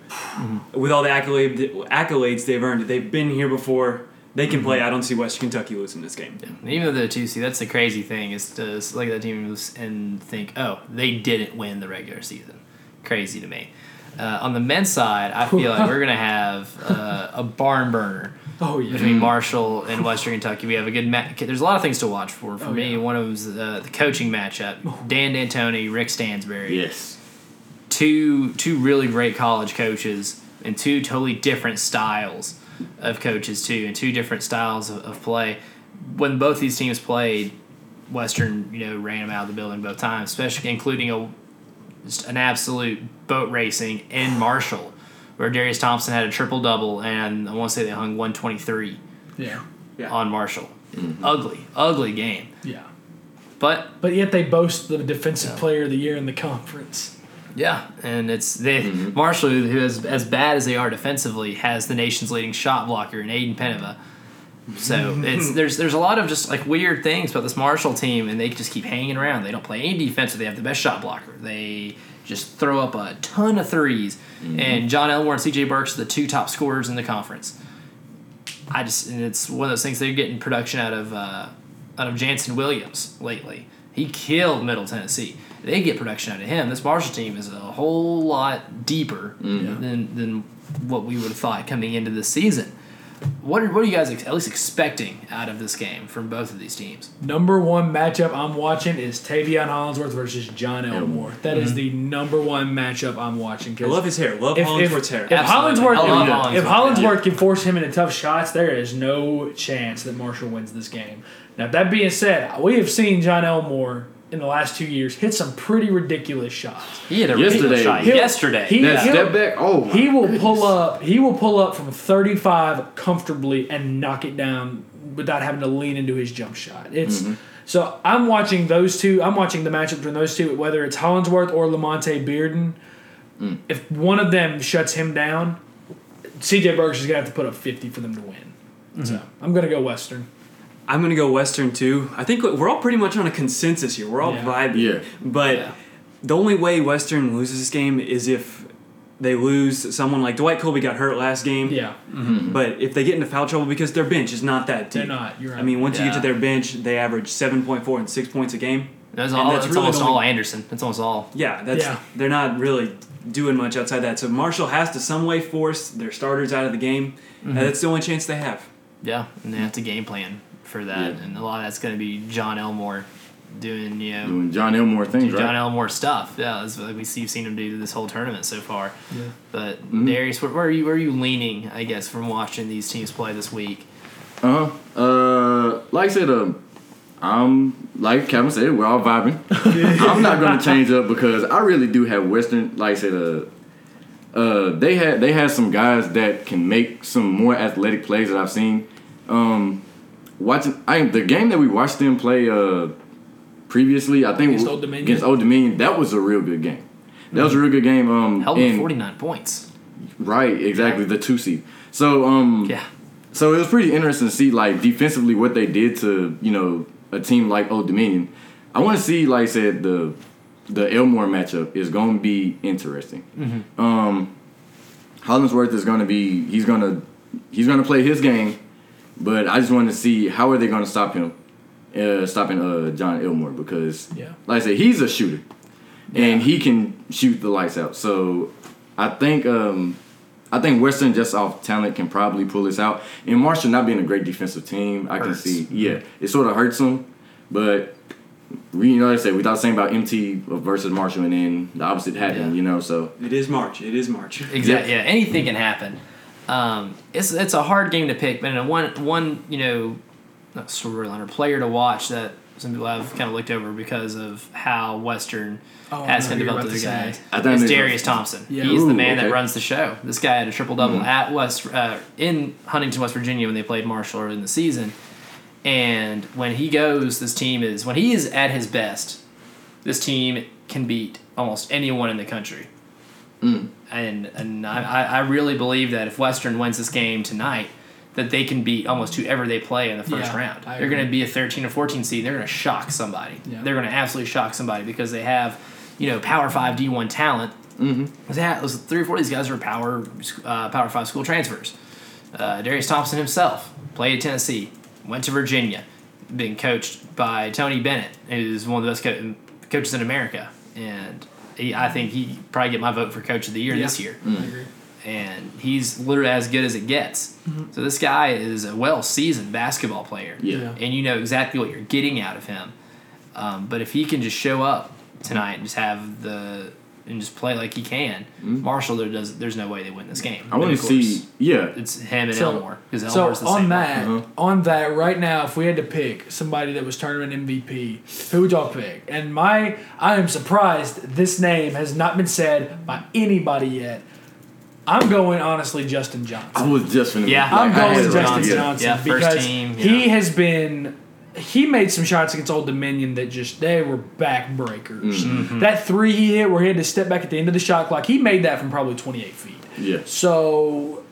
With all the accolade, accolades they've earned, they've been here before. They can play. I don't see Western Kentucky losing this game. And even though they're two seed, that's the crazy thing is to look at the team and think, oh, they didn't win the regular season. Crazy to me. Uh, on the men's side, I feel like we're gonna have uh, a barn burner Oh yeah. between Marshall and Western Kentucky. We have a good match. There's a lot of things to watch for. For Oh, me, yeah. one of them is uh, the coaching matchup: Dan D'Antoni, Rick Stansbury. yes. two two really great college coaches and two totally different styles of coaches too and two different styles of, of play when both these teams played western you know ran them out of the building both times especially including a just an absolute boat racing in marshall where darius thompson had a triple double and i want to say they hung 123 Yeah. Yeah. on marshall mm-hmm. ugly ugly game Yeah. but But yet they boast the defensive player of the year in the conference. Yeah, and it's they mm-hmm. Marshall, who is as bad as they are defensively, has the nation's leading shot blocker in Ajdin Penava. So it's there's there's a lot of just like weird things about this Marshall team, and they just keep hanging around. They don't play any defense, they have the best shot blocker. They just throw up a ton of 3s and Jon Elmore and C.J. Burks are the two top scorers in the conference. I just and it's one of those things they're getting production out of uh, out of Jannson Williams lately. He killed Middle Tennessee. They get production out of him. This Marshall team is a whole lot deeper than than what we would have thought coming into this season. What are, what are you guys ex- at least expecting out of this game from both of these teams? Number one matchup I'm watching is Taveion Hollingsworth versus Jon Elmore. That is mm-hmm. the number one matchup I'm watching. 'cause I love his hair. Love if, Hollingsworth's if, hair. if Absolutely. Hollingsworth, I love if, Hollingsworth, if yeah. Hollingsworth can force him into tough shots, there is no chance that Marshall wins this game. Now that being said, we have seen Jon Elmore in the last two years hit some pretty ridiculous shots. He had a Yesterday. ridiculous shot He'll- yesterday. he- That he'll- step back, oh my He will goodness. pull up. He will pull up from 35 comfortably and knock it down without having to lean into his jump shot. It's Mm-hmm. so I'm watching those two. I'm watching the matchup between those two, whether it's Hollingsworth or Lamonte Bearden. Mm. If one of them shuts him down, CJ Burks is gonna have to put up 50 for them to win. Mm-hmm. So I'm gonna go Western. I'm gonna go Western too. I think we're all pretty much on a consensus here. We're all Yeah. vibing. Yeah. But Yeah. the only way Western loses this game is if they lose someone like Dwight Coleby got hurt last game. Yeah, But if they get into foul trouble because their bench is not that deep. they're not. You're right. I mean, once you get to their bench, they average 7.4 and 6 points a game. That's all. that's That's, really almost only- all Anderson. That's almost all. Yeah, that's Yeah. they're not really doing much outside that. So Marshall has to some way force their starters out of the game. Mm-hmm. And that's the only chance they have. Yeah, and they have to game plan for that, Yeah. and a lot of that's going to be Jon Elmore doing you know Doing Jon Elmore things, right John right? Elmore stuff. Yeah, that's what we see. You've seen him do this whole tournament so far. Yeah. But Mm-hmm. Darius, where, where are you? Where are you leaning? I guess from watching these teams play this week. Uh huh. Uh, like I said, um, I'm like Kevin said, we're all vibing. I'm not gonna change up because I really do have Western. Like I said, uh, uh, they had they had some guys that can make some more athletic plays that I've seen. Um, watching, I the game that we watched them play uh previously, I think Against Old Dominion? against Old Dominion, that was a real good game. That was a real good game. Um, Held and- forty nine points. right, exactly the two seed. So um, Yeah, so it was pretty interesting to see like defensively what they did to you know a team like Old Dominion. I want to see like I said the the Elmore matchup is going to be interesting. Um, Hollingsworth is going to be he's going to he's going to play his game, but I just want to see how are they going to stop him, uh, stopping uh, Jon Elmore because Yeah. like I said he's a shooter and he can shoot the lights out. So I think um, I think Western just off talent can probably pull this out. And Marshall not being a great defensive team, I can see. Yeah, it sort of hurts them, but we you know like I said we thought the same about MT versus Marshall, and then the opposite happened. Yeah. You know, so It is March. It is March. exactly. Yeah, anything can happen. Um, it's it's a hard game to pick, but in a one one you know not storyline or player to watch that some people have kind of looked over because of how Western Oh, has I kind know of what developed you're their about to guys. say. I thought It's Darius Thompson. Yeah. He's the man okay. that runs the show. This guy had a triple double at West uh, in Huntington, West Virginia when they played Marshall in the season. And when he goes, this team is when he is at his best. This team can beat almost anyone in the country. Mm. And and I, I really believe that if Western wins this game tonight, that they can beat almost whoever they play in the first Yeah, round. I They're going to be a 13 or 14 seed. They're going to shock somebody. Yeah. They're going to absolutely shock somebody because they have, you know, Power Five D1 talent. Mm-hmm. That was three or four of these guys are Power uh, Power Five school transfers. Uh, Darius Thompson himself played at Tennessee, went to Virginia, being coached by Tony Bennett, who's one of the best co- coaches in America, and he, I think he probably get my vote for coach of the year Yeah. this year I agree. and he's literally as good as it gets. So this guy is a well seasoned basketball player. Yeah. Yeah. And you know exactly what you're getting out of him. Um, but if he can just show up tonight and just have the and just play like he can, Marshall there does there's no way they win this game. I want to see. Yeah, it's him and So- Elmore because So Elmore's the on same. that, Uh-huh. on that, right now, if we had to pick somebody that was tournament MVP, who would y'all pick? And my, I am surprised this name has not been said by anybody yet. I'm going honestly, Justin Johnson. I was just finna. Yeah. I'm going with Justin right here. Johnson Yeah, first because team, he has been. He made some shots against Old Dominion that just they were backbreakers. Mm-hmm. That three he hit where he had to step back at the end of the shot clock, he made that from probably 28 feet. Yeah. So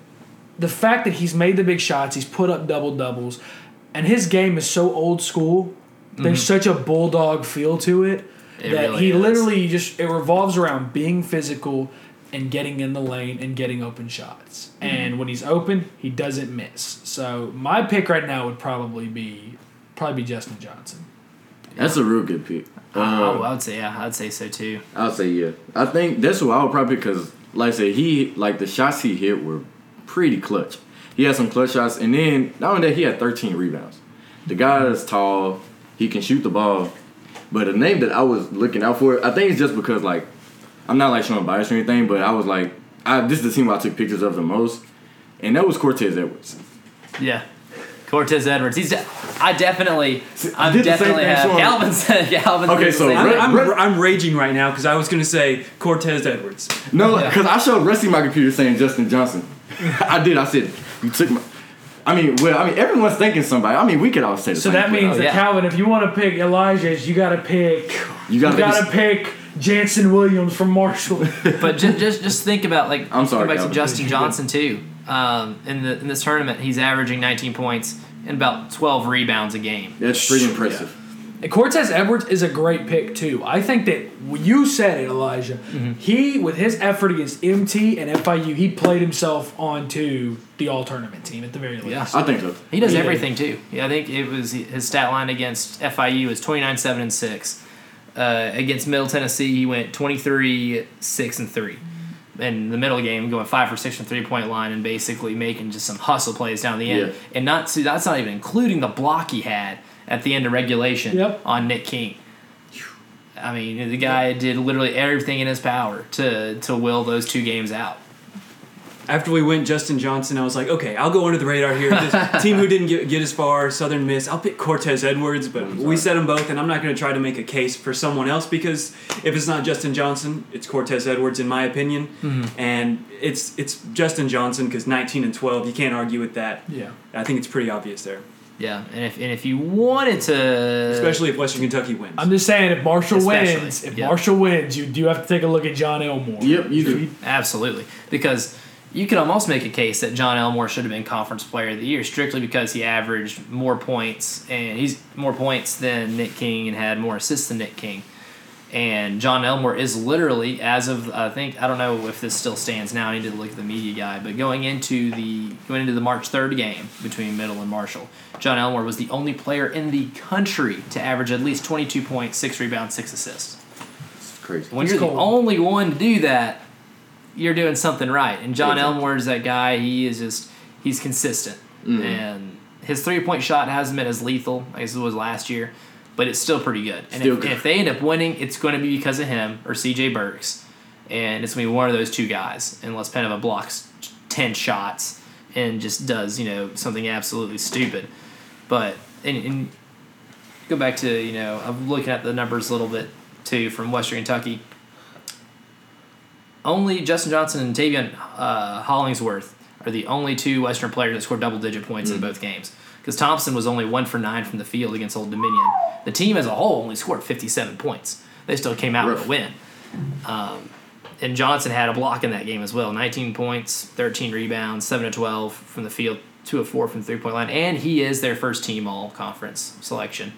the fact that he's made the big shots, he's put up double doubles, and his game is so old school. There's such a bulldog feel to it, Mm-hmm. It that really he is. literally just it revolves around being physical and getting in the lane and getting open shots. Mm-hmm. And when he's open, he doesn't miss. So my pick right now would probably be probably be Justin Johnson. That's a real good pick. I, Uh, I would say yeah, I'd say so too. I'd say yeah. I think that's what I would probably because, like I said, he like the shots he hit were pretty clutch. He had some clutch shots, and then not only that, he had 13 rebounds. The guy is tall. He can shoot the ball. But the name that I was looking out for, I think it's just because like I'm not like showing bias or anything, but I was like, I, this is the team I took pictures of the most, and that was Cortez Edwards. Yeah. Cortez Edwards. He's. De- I definitely. I did the same definitely thing, have Sean. Galvin. said- Galvin. Okay, so same I'm, I'm, I'm raging right now because I was going to say Cortez Edwards. No, Yeah. because I showed Rusty my computer saying Justin Johnson. I did. I said you took my. I mean, well, I mean, everyone's thinking somebody. I mean, we could all say the So same that thing. means that yeah. Calvin, if you want to pick Elijah's, you got to pick. You gotta you gotta pick pick Jannson Williams from Marshall. But just, just just think about like I'm sorry, Go back to Calvin. Justin Johnson too. Um, in the in this tournament, he's averaging 19 points and about 12 rebounds a game. That's pretty impressive. And Cortez Edwards is a great pick too. I think that you said it, Elijah. Mm-hmm. He, with his effort against MT and FIU, he played himself onto the all tournament team at the very least. Yeah. I think so. He does Yeah. everything too. Yeah, I think it was his stat line against FIU was 29 7 and 6. Uh, against Middle Tennessee, he went 23 6 and 3. In the middle game, going 5 for 6 from three point line and basically making just some hustle plays down the end. Yeah. And not see, that's not even including the block he had at the end of regulation Yep. on Nick King. I mean, the guy did literally everything in his power to, to will those two games out. After we went Justin Johnson, I was like, okay, I'll go under the radar here. This team who didn't get, get as far, Southern Miss, I'll pick Cortez Edwards, but we said them both, and I'm not going to try to make a case for someone else because if it's not Justin Johnson, it's Cortez Edwards, in my opinion. Mm-hmm. And it's it's Justin Johnson because 19 and 12, you can't argue with that. Yeah. I think it's pretty obvious there, Yeah, and if and if you wanted to, especially if Western Kentucky wins. I'm just saying, if Marshall Especially, wins, if yeah. Marshall wins, you do have to take a look at Jon Elmore. Yep, you do. Absolutely. Because you could almost make a case that Jon Elmore should have been conference player of the year strictly because he averaged more points and he's more points than Nick King and had more assists than Nick King. And Jon Elmore is literally, as of I think I don't know if this still stands now. I need to look at the media guy, but going into the going into the March third game between Middle and Marshall, Jon Elmore was the only player in the country to average at least twenty two points, six rebounds, six assists. It's crazy. When It's you're cold. the only one to do that, you're doing something right. And John Yeah. Elmore is that guy. He is just he's consistent, Mm-hmm. and his three point shot hasn't been as lethal as it was last year, but it's still pretty good. And if, good. if they end up winning, it's going to be because of him or C.J. Burks, and it's going to be one of those two guys, unless Penava blocks ten shots and just does you know something absolutely stupid. But and, and go back to you know I'm looking at the numbers a little bit too from Western Kentucky. Only Justin Johnson and Taveion uh, Hollingsworth are the only two Western players that scored double digit points in both games. Because Thompson was only one for nine from the field against Old Dominion. The team as a whole only scored 57 points. They still came out with a win. Um, and Johnson had a block in that game as well 19 points, 13 rebounds, 7 to 12 from the field, 2 of 4 from the three point line. And he is their first team all conference selection.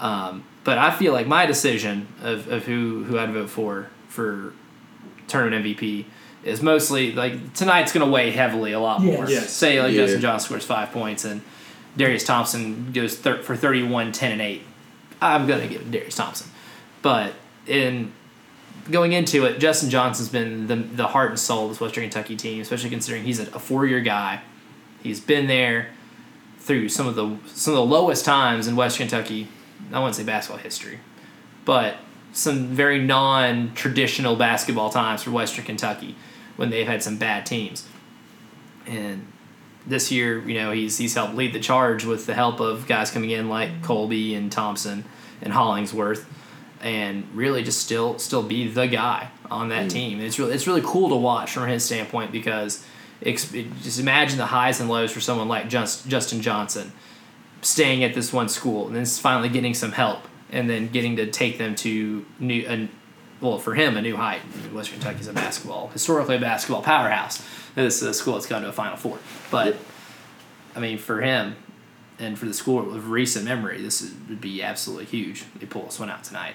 Um, but I feel like my decision of, of who, who I'd vote for for tournament MVP is mostly like tonight's going to weigh heavily a lot more. Yes. Yes. Say like Yeah. Justin Johnson scores five points and Darius Thompson goes thir- for 31, 10, and 8. I'm going to give it to Darius Thompson. But in going into it, Justin Johnson's been the, the heart and soul of this Western Kentucky team, especially considering he's a, a four year guy. He's been there through some of the some of the lowest times in West Kentucky. I wouldn't say basketball history, but some very non traditional basketball times for Western Kentucky when they've had some bad teams. And this year, you know, he's he's helped lead the charge with the help of guys coming in like Coleby and Thompson and Hollingsworth, and really just still still be the guy on that hmm. team. And it's really it's really cool to watch from his standpoint because just imagine the highs and lows for someone like Just, Justin Johnson staying at this one school and then finally getting some help and then getting to take them to new and well for him a new height. Western Kentucky's a basketball historically a basketball powerhouse. This is a school that's gone to a Final Four, but I mean for him and for the school of recent memory, this is, would be absolutely huge. They pull this one out tonight,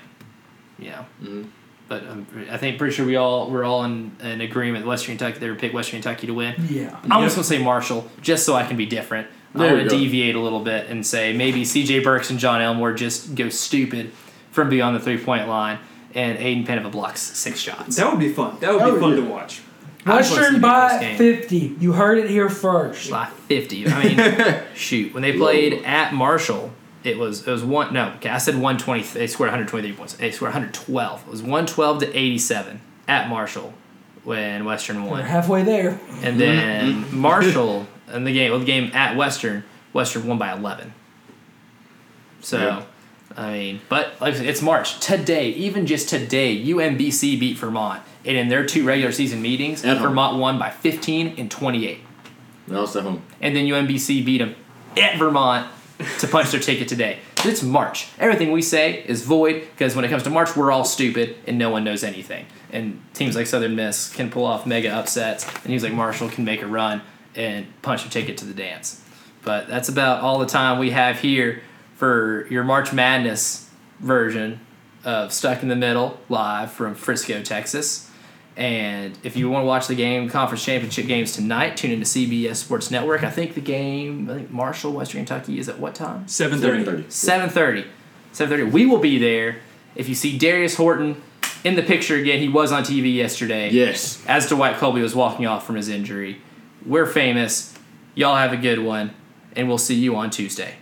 you know. Mhm. But um, I think pretty sure we all we're all in, in agreement. that Western Kentucky they would pick Western Kentucky to win. Yeah. I'm Yep. just gonna say Marshall, just so I can be different. I There want to deviate a little bit and say maybe C.J. Burks and Jon Elmore just go stupid from beyond the three point line, and Ajdin Penava blocks six shots. That would be fun. That would That be would fun be- to watch. I just wanna Western by 50. You heard it here first. by fifty. I mean, shoot, when they played at Marshall, it was it was one. No, okay, I said one twenty. They scored one hundred twenty three points. They scored one hundred twelve. It was one twelve to eighty seven at Marshall when Western won. We're won. halfway there. And then Marshall in the game, well, the game at Western, Western won by eleven. So, Yeah. I mean, but like I said, it's March today. Even just today, UMBC beat Vermont, and in their two regular season meetings, At home. Vermont won by fifteen and twenty eight. No, it's at home. And then UMBC beat them at Vermont to punch their ticket today. It's March. Everything we say is void because when it comes to March, we're all stupid and no one knows anything. And teams like Southern Miss can pull off mega upsets, and teams like Marshall can make a run and punch a ticket to the dance. But that's about all the time we have here for your March Madness version of Stuck in the Middle live from Frisco, Texas. And if you want to watch the game, conference championship games tonight, tune into CBS Sports Network. I think the game, I think Marshall, Western Kentucky, is at what time? Seven thirty. 7:30. 7.30 7.30 we will be there if you see darius horton in the picture again he was on tv yesterday Yes. as dwight colby was walking off from his injury we're famous. Y'all have a good one and we'll see you on tuesday